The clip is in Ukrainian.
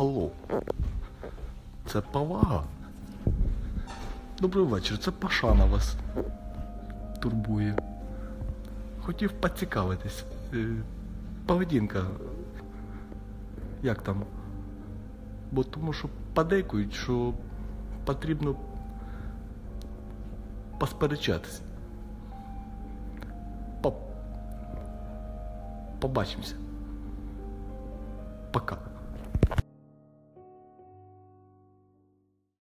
Алло. Це повага. Добрий вечір, це Пашана вас турбує. Хотів поцікавитись. Е, поведінка. Як там? Бо тому що подейкують, що потрібно посперечатись. По... Побачимося. Пока.